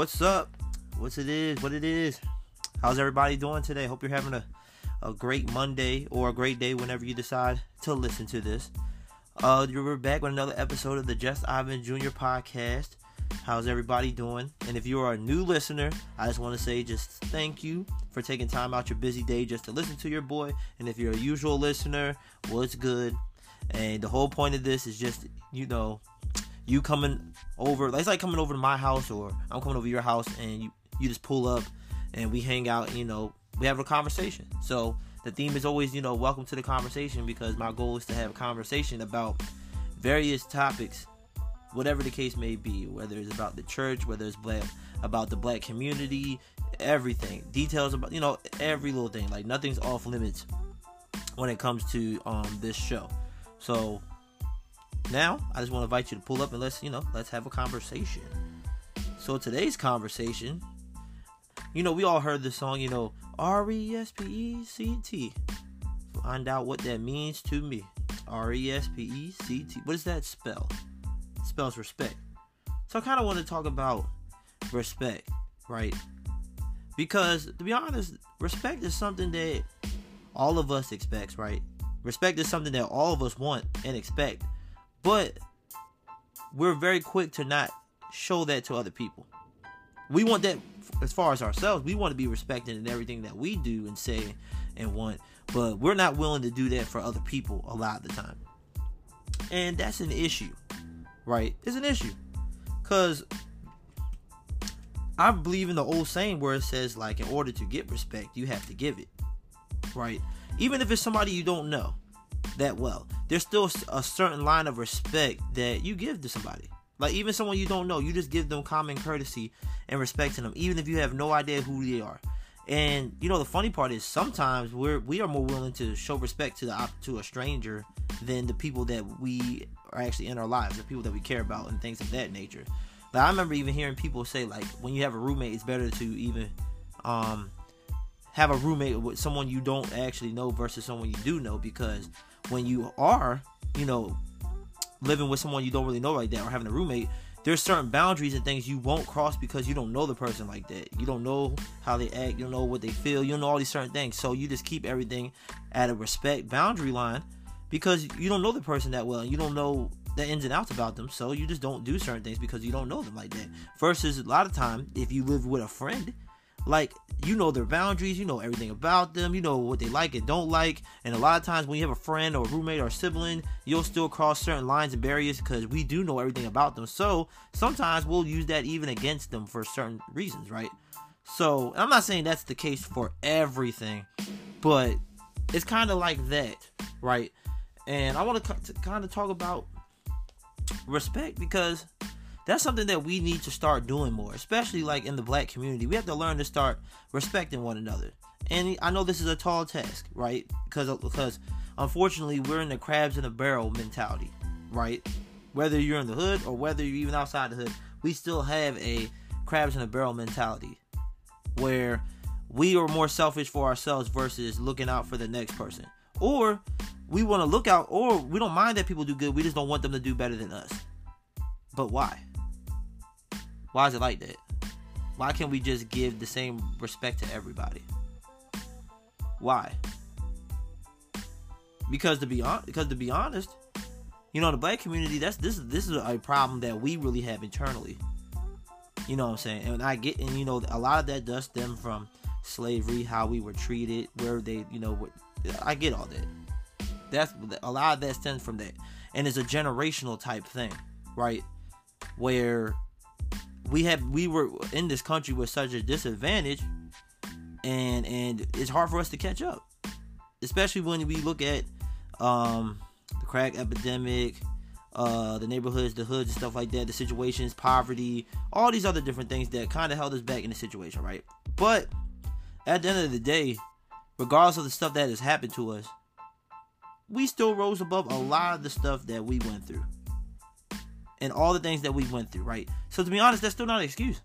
what's up? What's it is? What it is? How's everybody doing today? Hope you're having a, a great Monday or a great day whenever you decide to listen to this. Uh, we're back with another episode of the Just Ivan Jr. podcast. How's everybody doing? And if you are a new listener, I just want to say just thank you for taking time out your busy day just to listen to your boy. And if you're a usual listener, well, it's good. And the whole point of this is just, you know, you coming over. It's like coming over to my house or I'm coming over your house and you, you just pull up and we hang out, you know, we have a conversation. So the theme is always, you know, welcome to the conversation because my goal is to have a conversation about various topics, whatever the case may be, whether it's about the church, whether it's black, about the black community, everything, details about, you know, every little thing. Like nothing's off limits when it comes to um this show. So now I just want to invite you to pull up and let's, you know, let's have a conversation. So today's conversation, you know, we all heard the song, you know, R E S P E C T. Find out what that means to me. R E S P E C T. What does that spell? It spells respect. So I kind of want to talk about respect, right? Because to be honest, respect is something that all of us expects, right? Respect is something that all of us want and expect, but we're very quick to not show that to other people. We want that as far as ourselves. We want to be respected in everything that we do and say and want, but we're not willing to do that for other people a lot of the time. And that's an issue, right? It's an issue. Because I believe in the old saying where it says, like, in order to get respect, you have to give it, right? Even if it's somebody you don't know that well, there's still a certain line of respect that you give to somebody. Like even someone you don't know, you just give them common courtesy and respect to them, even if you have no idea who they are. And you know the funny part is sometimes we're we are more willing to show respect to the to a stranger than the people that we are actually in our lives, the people that we care about, and things of that nature. Like I remember even hearing people say like when you have a roommate, it's better to even um, have a roommate with someone you don't actually know versus someone you do know because when you are, you know, living with someone you don't really know like that or having a roommate, there's certain boundaries and things you won't cross because you don't know the person like that. You don't know how they act, you don't know what they feel, you don't know all these certain things. So you just keep everything at a respect boundary line because you don't know the person that well. You don't know the ins and outs about them. So you just don't do certain things because you don't know them like that. Versus a lot of time, if you live with a friend, like you know their boundaries, you know everything about them, you know what they like and don't like. And a lot of times when you have a friend or a roommate or sibling, you'll still cross certain lines and barriers because we do know everything about them. So sometimes we'll use that even against them for certain reasons, right? So I'm not saying that's the case for everything, but it's kind of like that, right? And I want to kind of talk about respect because that's something that we need to start doing more, especially like in the black community. We have to learn to start respecting one another. And I know this is a tall task, right? Because because unfortunately we're in the crabs in a barrel mentality, right? Whether you're in the hood or whether you're even outside the hood, we still have a crabs in a barrel mentality where we are more selfish for ourselves versus looking out for the next person. Or we want to look out or we don't mind that people do good, we just don't want them to do better than us. But why? Why is it like that? Why can't we just give the same respect to everybody? Why? Because to be on, because to be honest, you know, the black community, that's this is this is a problem that we really have internally. You know what I'm saying? And I get, and you know, a lot of that does stem from slavery, how we were treated, where they, you know, what I get all that. That's a lot of that stems from that, and it's a generational type thing, right? Where we have we were in this country with such a disadvantage and and it's hard for us to catch up. Especially when we look at um, the crack epidemic uh, the neighborhoods the hoods and stuff like that the situations poverty all these other different things that kind of held us back in the situation right? But at the end of the day regardless of the stuff that has happened to us we still rose above a lot of the stuff that we went through and all the things that we went through, right? So to be honest, that's still not an excuse.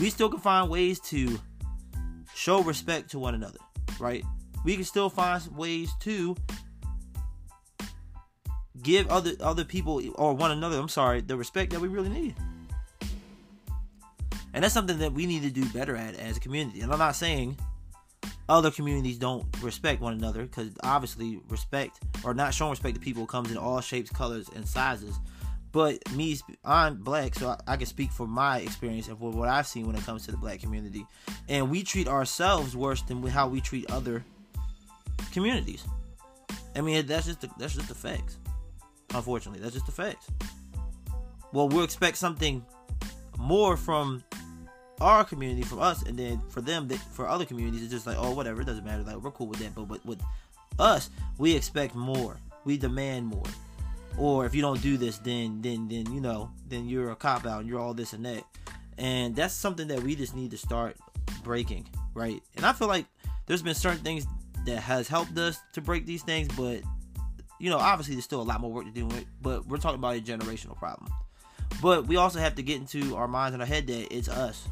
We still can find ways to show respect to one another, right? We can still find ways to give other other people or one another, I'm sorry, the respect that we really need. And that's something that we need to do better at as a community. And I'm not saying other communities don't respect one another because obviously respect or not showing respect to people comes in all shapes, colors, and sizes. But me, I'm black, so I, I can speak for my experience and for what I've seen when it comes to the black community. And we treat ourselves worse than how we treat other communities. I mean, that's just the, that's just the facts. Unfortunately, that's just the facts. Well, we'll expect something more from our community, from us, and then for them, for other communities, it's just like, oh, whatever, it doesn't matter. Like we're cool with that. But with, with us, we expect more. We demand more. Or if you don't do this, then then then you know, then you're a cop out and you're all this and that. And that's something that we just need to start breaking, right? And I feel like there's been certain things that has helped us to break these things, but you know, obviously there's still a lot more work to do. With, but we're talking about a generational problem. But we also have to get into our minds and our head that it's us.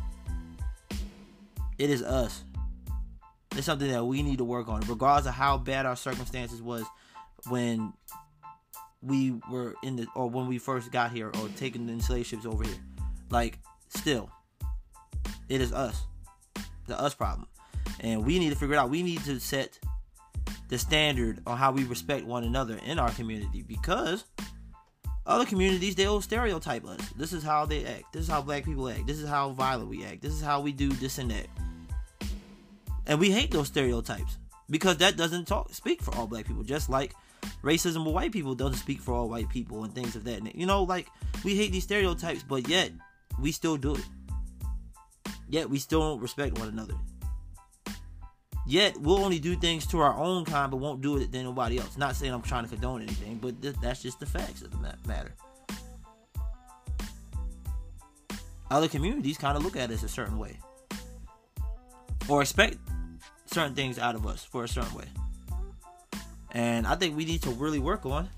It is us. It's something that we need to work on, regardless of how bad our circumstances was when we were in the or when we first got here or taking the slave ships over here. Like, still, it is us. The us problem. And we need to figure it out. We need to set the standard on how we respect one another in our community because other communities they'll stereotype us. This is how they act. This is how black people act. This is how violent we act. This is how we do this and that. And we hate those stereotypes because that doesn't talk speak for all black people. Just like racism with white people doesn't speak for all white people and things of that. You know, like we hate these stereotypes, but yet we still do it. Yet we still don't respect one another. Yet we'll only do things to our own kind, but won't do it to nobody else. Not saying I'm trying to condone anything, but th- that's just the facts of the matter. Other communities kind of look at us a certain way, or expect certain things out of us for a certain way. And I think we need to really work on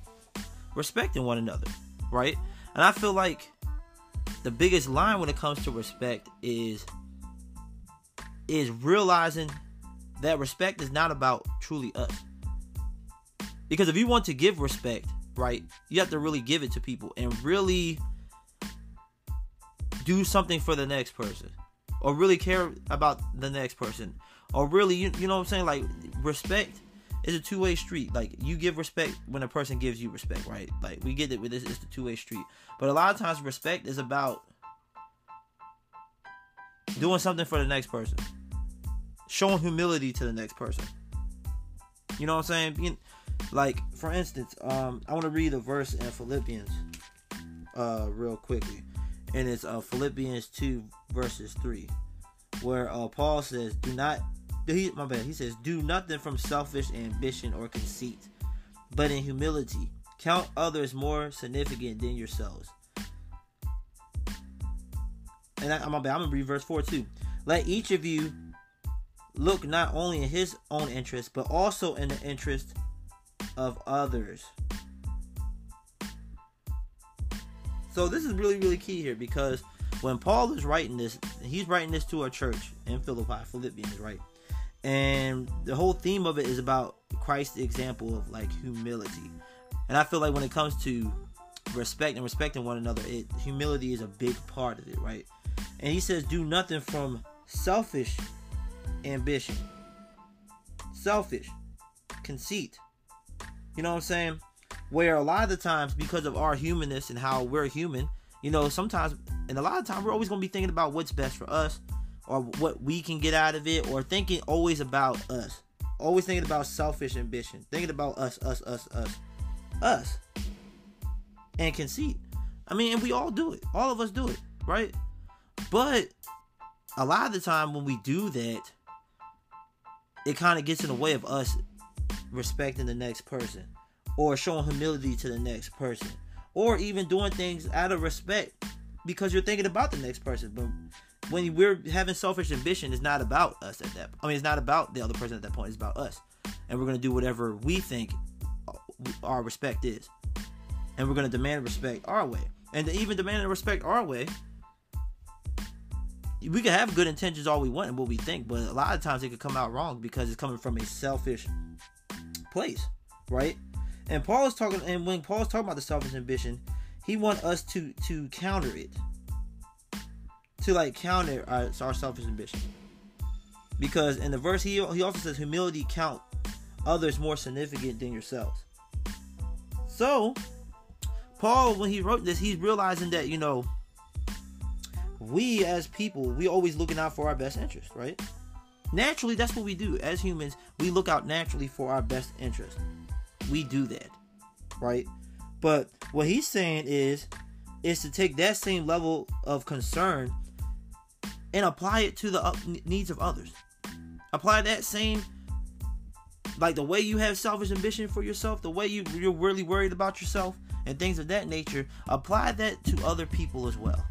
respecting one another, right? And I feel like the biggest line when it comes to respect is is realizing that respect is not about truly us. Because if you want to give respect, right, you have to really give it to people and really do something for the next person or really care about the next person or really you, you know what I'm saying like respect is a two-way street like you give respect when a person gives you respect right like we get it with this it's a two-way street but a lot of times respect is about doing something for the next person showing humility to the next person. You know what I'm saying? like for instance, um, I want to read a verse in Philippians, uh, real quickly, and it's uh Philippians two verses three, where uh Paul says, "Do not." He, my bad. He says, "Do nothing from selfish ambition or conceit, but in humility count others more significant than yourselves." And I, my bad. I'm gonna read verse four too. Let each of you look not only in his own interest, but also in the interest of others. So this is really, really key here because when Paul is writing this, he's writing this to a church in Philippi, Philippians, right? And the whole theme of it is about Christ's example of like humility. And I feel like when it comes to respect and respecting one another, it humility is a big part of it, right? And he says, do nothing from selfish ambition, selfish, conceit. You know what I'm saying? Where a lot of the times, because of our humanness and how we're human, you know, sometimes, and a lot of times, we're always to be thinking about what's best for us or what we can get out of it or thinking always about us. Always thinking about selfish ambition, thinking about us, us, us, us, us, and conceit. I mean, and we all do it. All of us do it, right? But a lot of the time when we do that, it kind of gets in the way of us respecting the next person or showing humility to the next person or even doing things out of respect because you're thinking about the next person but when we're having selfish ambition it's not about us at that i mean it's not about the other person at that point it's about us. And we're going to do whatever we think our respect is. And we're going to demand respect our way. And even demanding respect our way we can have good intentions all we want and what we think, but a lot of times it could come out wrong because it's coming from a selfish place, right? And Paul is talking, and when Paul's talking about the selfish ambition, he wants us to to counter it, to like counter uh, our, our selfish ambition. Because in the verse he he also says humility count others more significant than yourselves. So Paul, when he wrote this, he's realizing that you know we as people, we always looking out for our best interest, right? Naturally, that's what we do as humans. We look out naturally for our best interest. We do that, right? But what he's saying is, is to take that same level of concern and apply it to the needs of others. Apply that same, like the way you have selfish ambition for yourself, the way you you're really worried about yourself and things of that nature. Apply that to other people as well.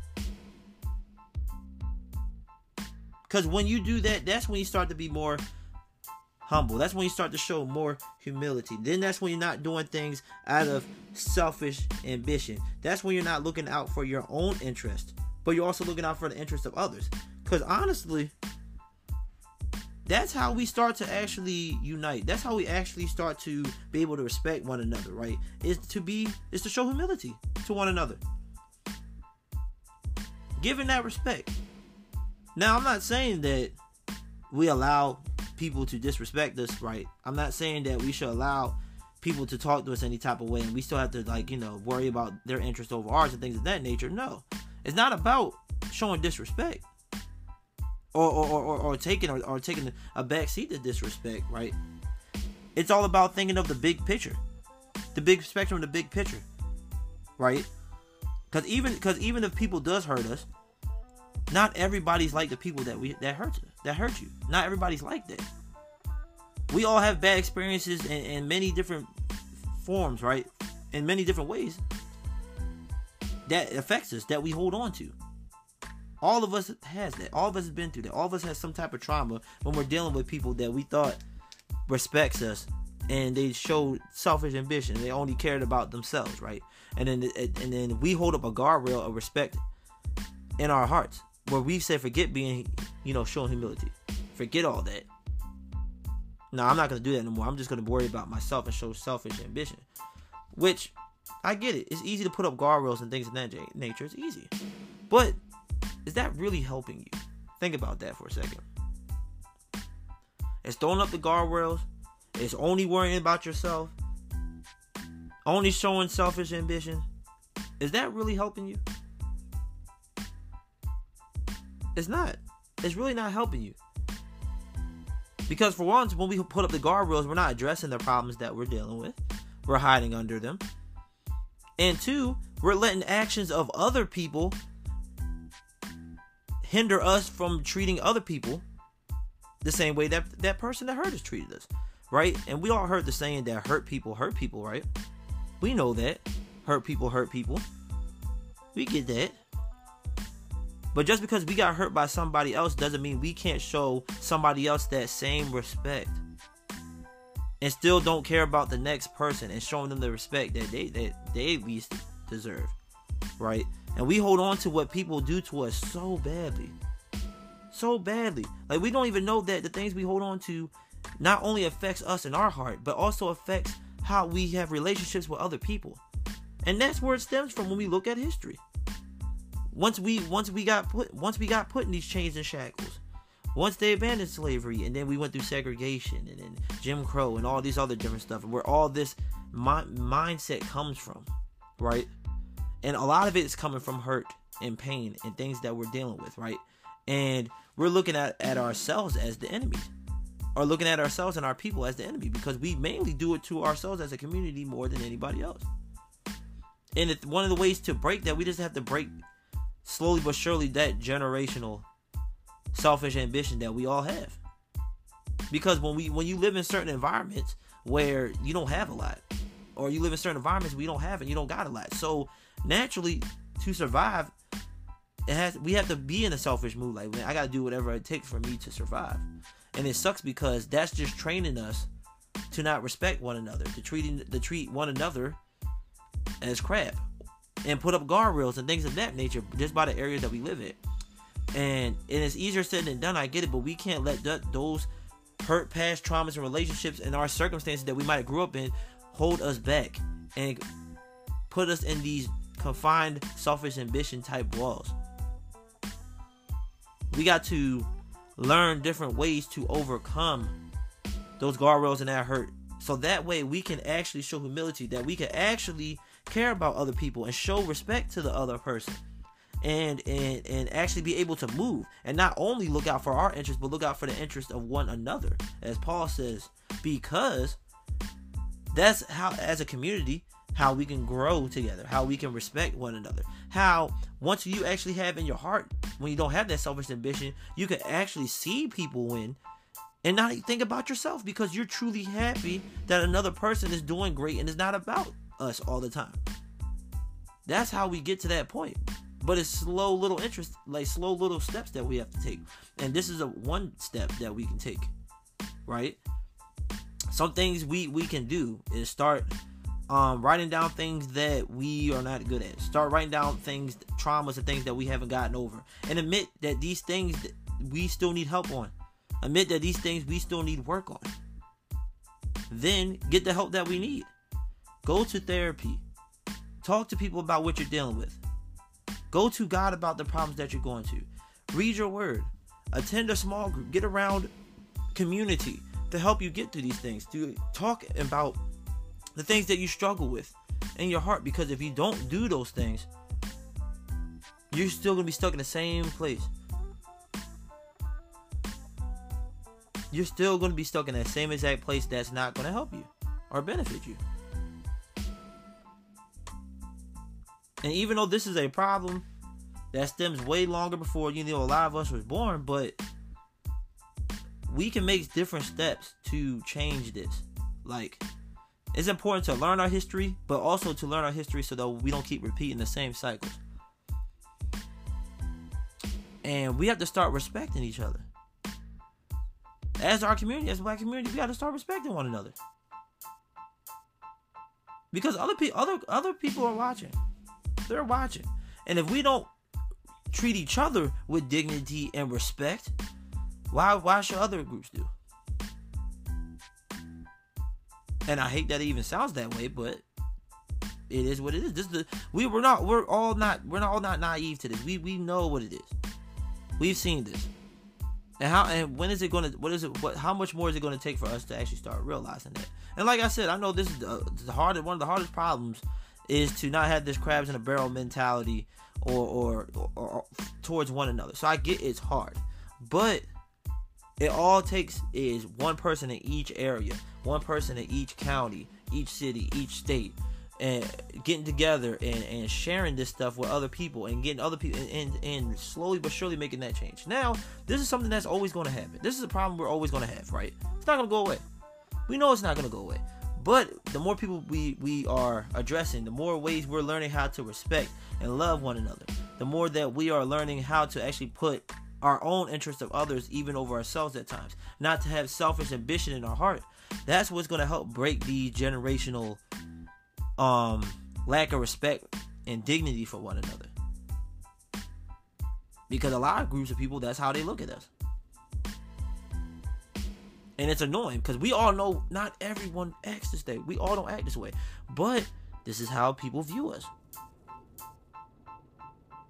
Because when you do that, that's when you start to be more humble. That's when you start to show more humility. Then that's when you're not doing things out of selfish ambition. That's when you're not looking out for your own interest, but you're also looking out for the interest of others. Because honestly, that's how we start to actually unite. That's how we actually start to be able to respect one another, right? Is to be is to show humility to one another. Giving that respect. Now, I'm not saying that we allow people to disrespect us, right? I'm not saying that we should allow people to talk to us any type of way and we still have to like, you know, worry about their interest over ours and things of that nature. No. It's not about showing disrespect. Or or, or, or taking or, or taking a back seat to disrespect, right? It's all about thinking of the big picture. The big spectrum the big picture. Right? Cause even cause even if people does hurt us, not everybody's like the people that we that hurt that hurt you. Not everybody's like that. We all have bad experiences in, in many different forms, right? In many different ways that affects us, that we hold on to. All of us has that. All of us has been through that. All of us has some type of trauma when we're dealing with people that we thought respects us and they showed selfish ambition. They only cared about themselves, right? And then and then we hold up a guardrail of respect in our hearts where we say forget being, you know, showing humility. Forget all that. No, I'm not gonna do that no more. I'm just gonna worry about myself and show selfish ambition. Which I get it. It's easy to put up guardrails and things of that nature. It's easy. But is that really helping you? Think about that for a second. It's throwing up the guardrails. It's only worrying about yourself. Only showing selfish ambition. Is that really helping you? It's not. It's really not helping you. Because for once, when we put up the guardrails, we're not addressing the problems that we're dealing with. We're hiding under them. And two, we're letting actions of other people hinder us from treating other people the same way that that person that hurt us treated us. Right? And we all heard the saying that hurt people hurt people, right? We know that. Hurt people hurt people. We get that. But just because we got hurt by somebody else doesn't mean we can't show somebody else that same respect. And still don't care about the next person and showing them the respect that they that they least deserve. Right? And we hold on to what people do to us so badly. So badly. Like we don't even know that the things we hold on to not only affects us in our heart, but also affects how we have relationships with other people. And that's where it stems from when we look at history once we once we got put once we got put in these chains and shackles once they abandoned slavery and then we went through segregation and then jim crow and all these other different stuff where all this mi- mindset comes from right and a lot of it is coming from hurt and pain and things that we're dealing with right? And we're looking at, at ourselves as the enemy or looking at ourselves and our people as the enemy because we mainly do it to ourselves as a community more than anybody else. And it's one of the ways to break that we just have to break slowly but surely that generational selfish ambition that we all have. Because when we when you live in certain environments where you don't have a lot, or you live in certain environments where you don't have and you don't got a lot, so naturally to survive, it has we have to be in a selfish mood. Like man, I gotta do whatever it takes for me to survive, and it sucks because that's just training us to not respect one another, to treating to treat one another as crap and put up guardrails and things of that nature just by the area that we live in. And, and it's easier said than done. I get it, but we can't let that, those hurt past traumas and relationships and our circumstances that we might have grew up in hold us back and put us in these confined selfish ambition type walls. We got to learn different ways to overcome those guardrails and that hurt. So that way we can actually show humility, that we can actually care about other people and show respect to the other person. And, and and actually be able to move and not only look out for our interests but look out for the interest of one another as paul says because that's how as a community how we can grow together how we can respect one another how once you actually have in your heart when you don't have that selfish ambition you can actually see people win and not think about yourself because you're truly happy that another person is doing great and it's not about us all the time. That's how we get to that point. But it's slow little interest like slow little steps that we have to take. And this is a one step that we can take right? Some things we we can do is start um, writing down things that we are not good at. Start writing down things, traumas, and things that we haven't gotten over, and admit that these things we still need help on. Admit that these things we still need work on. Then get the help that we need. Go to therapy. Talk to people about what you're dealing with. Go to God about the problems that you're going to. Read your word. Attend a small group. Get around community to help you get through these things. To talk about the things that you struggle with in your heart. Because if you don't do those things, you're still gonna be stuck in the same place. You're still gonna be stuck in that same exact place that's not gonna help you or benefit you. And even though this is a problem that stems way longer before you know a lot of us was born, but we can make different steps to change this. Like it's important to learn our history, but also to learn our history so that we don't keep repeating the same cycles. And we have to start respecting each other. As our community, as black community, we got to start respecting one another. Because other people other other people are watching. They're watching. And if we don't treat each other with dignity and respect, why why should other groups do? And I hate that it even sounds that way, but it is what it is. This is the we we're not we're all not we're not all not naive to this. We we know what it is. We've seen this. And how and when is it going to what is it what how much more is it going to take for us to actually start realizing that? And like I said, I know this is the, the hardest one of the hardest problems is to not have this crabs in a barrel mentality or or, or, or towards one another. So I get it's hard. But it all takes is one person in each area one person in each county, each city, each state, and getting together and, and sharing this stuff with other people and getting other people and, and, and slowly but surely making that change. Now, this is something that's always going to happen. This is a problem we're always going to have, right? It's not going to go away. We know it's not going to go away. But the more people we, we are addressing, the more ways we're learning how to respect and love one another, the more that we are learning how to actually put our own interest of others even over ourselves at times. Not to have selfish ambition in our heart, that's what's going to help break the generational um lack of respect and dignity for one another. Because a lot of groups of people, that's how they look at us. And it's annoying because we all know not everyone acts this way. We all don't act this way. But this is how people view us.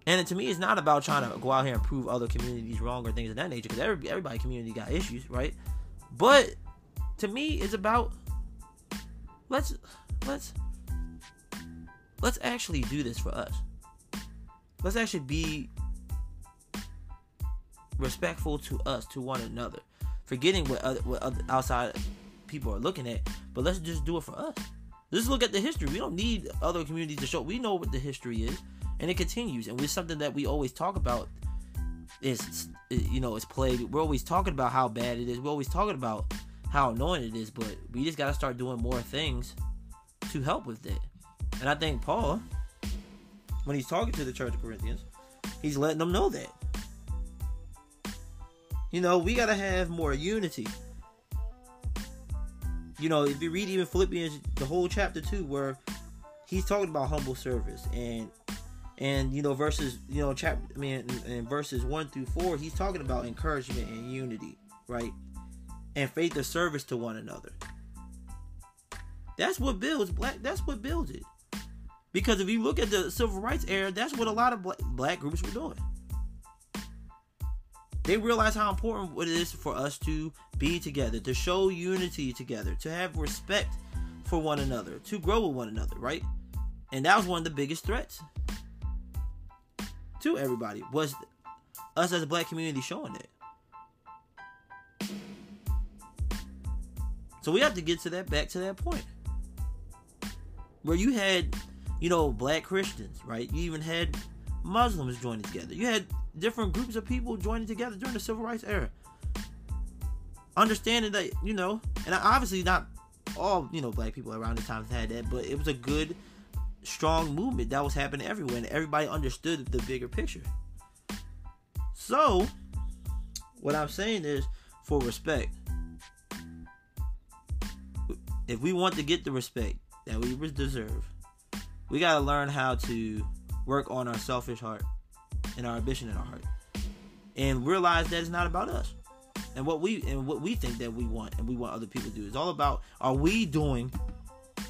And to me, it's not about trying to go out here and prove other communities wrong or things of that nature because every, everybody community got issues, right? But to me it's about let's let's let's actually do this for us. Let's actually be respectful to us, to one another, forgetting what other, what other outside people are looking at. But let's just do it for us. Let's look at the history. We don't need other communities to show. We know what the history is, and it continues. And it's something that we always talk about. Is you know, it's played. We're always talking about how bad it is. We're always talking about how annoying it is, but we just got to start doing more things to help with it. And I think Paul, when he's talking to the Church of Corinthians, he's letting them know that. You know, we got to have more unity. You know, if you read even Philippians, the whole chapter 2, where he's talking about humble service and and you know verses you know chapter i mean in, in verses 1 through 4 he's talking about encouragement and unity right and faith of service to one another. That's what builds black. That's what builds it. Because if you look at the civil rights era, that's what a lot of black, black groups were doing. They realize how important it is for us to be together, to show unity together, to have respect for one another, to grow with one another, right? And that was one of the biggest threats to everybody was us as a black community showing it. So we have to get to that back to that point where you had, you know, black Christians, right? You even had Muslims joining together. You had different groups of people joining together during the civil rights era. Understanding that, you know, and obviously not all, you know, black people around the time had that, but it was a good, strong movement that was happening everywhere, and everybody understood the bigger picture. So, what I'm saying is, for respect, if we want to get the respect that we deserve, we got to learn how to work on our selfish heart and our ambition in our heart, and realize that it's not about us and what we and what we think that we want and we want other people to do. It's all about are we doing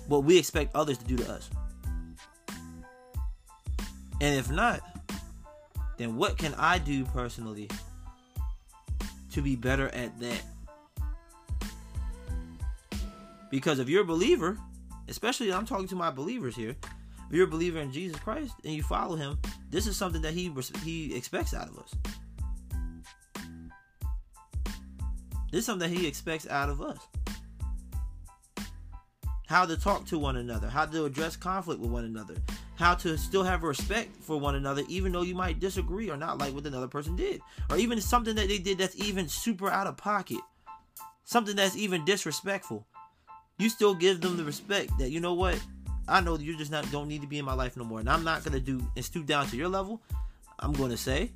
what we expect others to do to us? And if not, then what can I do personally to be better at that? Because if you're a believer, especially I'm talking to my believers here, if you're a believer in Jesus Christ and you follow him, this is something that he he expects out of us. This is something that he expects out of us. How to talk to one another, how to address conflict with one another, how to still have respect for one another, even though you might disagree or not like what another person did, or even something that they did that's even super out of pocket, something that's even disrespectful you still give them the respect that you know what I know you just not don't need to be in my life no more, and I'm not gonna do and stoop down to your level. I'm gonna say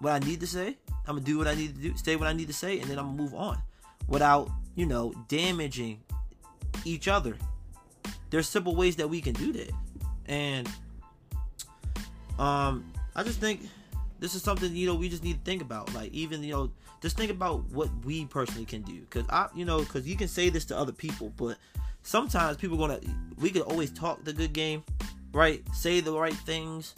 what I need to say. I'm gonna do what I need to do, say what I need to say, and then I'm gonna move on without you know damaging each other. There's simple ways that we can do that, and um, I just think this is something you know we just need to think about. Like even you know just think about what we personally can do. Because i you know because you can say this to other people but sometimes people gonna we could always talk the good game right? Say the right things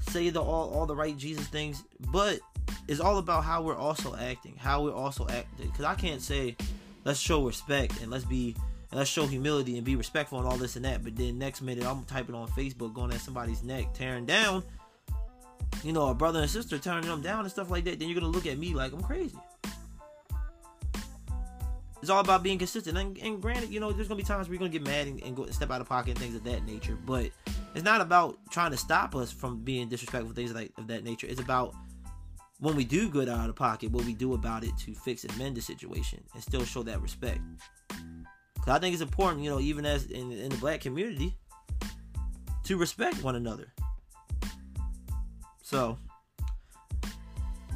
say the all, all the right jesus things. But it's all about how we're also acting how we're also acting. Because i can't say let's show respect and let's be and let's show humility and be respectful and all this and that but then next minute i'm typing on facebook going at somebody's neck tearing down you know, a brother and sister turning them down and stuff like that, then you're gonna look at me like I'm crazy. It's all about being consistent. And, and granted, you know, there's gonna be times where you're gonna get mad and, and go step out of pocket and things of that nature. But it's not about trying to stop us from being disrespectful things like of that nature. It's about when we do good out of pocket, what we do about it to fix and mend the situation and still show that respect. Cause I think it's important, you know, even as in, in the black community, to respect one another. So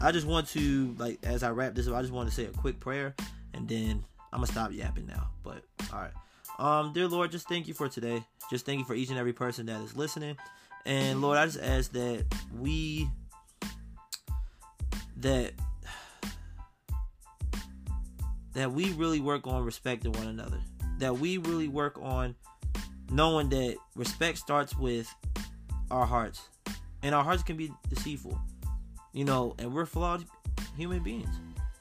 I just want to like as I wrap this up, I just want to say a quick prayer and then I'm gonna stop yapping now. But all right. Um, dear Lord, just thank you for today. Just thank you for each and every person that is listening. And Lord, I just ask that we that that we really work on respecting one another. That we really work on knowing that respect starts with our hearts and our hearts can be deceitful, you know, and we're flawed human beings.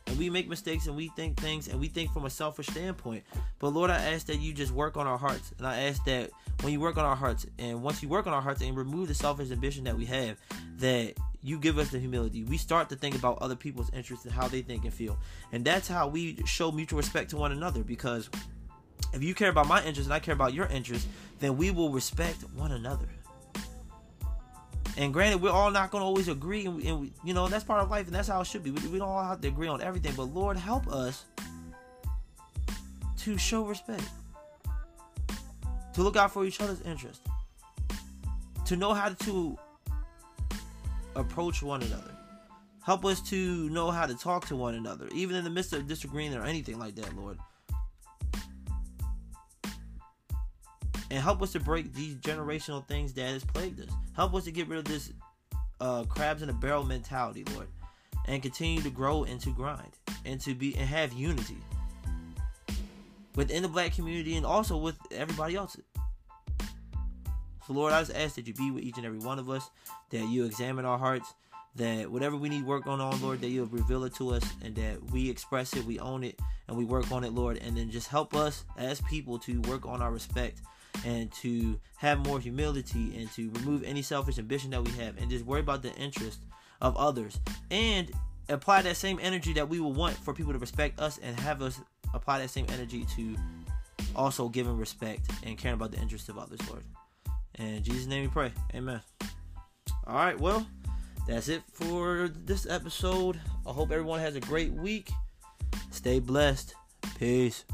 And we make mistakes and we think things and we think from a selfish standpoint. But Lord, I ask that you just work on our hearts. And I ask that when you work on our hearts and once you work on our hearts and remove the selfish ambition that we have, that you give us the humility. We start to think about other people's interests and how they think and feel. And that's how we show mutual respect to one another because if you care about my interests and I care about your interests, then we will respect one another. And granted, we're all not going to always agree, and, we, and we, you know that's part of life, and that's how it should be. We, we don't all have to agree on everything, but Lord, help us to show respect, to look out for each other's interest, to know how to approach one another. Help us to know how to talk to one another, even in the midst of disagreeing or anything like that, Lord. And help us to break these generational things that has plagued us. Help us to get rid of this uh, crabs in a barrel mentality, Lord, and continue to grow and to grind and to be and have unity within the black community and also with everybody else. So, Lord, I just ask that you be with each and every one of us, that you examine our hearts, that whatever we need work on, on, Lord, that you'll reveal it to us and that we express it, we own it, and we work on it, Lord. And then just help us as people to work on our respect and to have more humility and to remove any selfish ambition that we have and just worry about the interest of others and apply that same energy that we will want for people to respect us and have us apply that same energy to also giving respect and caring about the interests of others, Lord. In Jesus' name we pray. Amen. All right, well, that's it for this episode. I hope everyone has a great week. Stay blessed. Peace.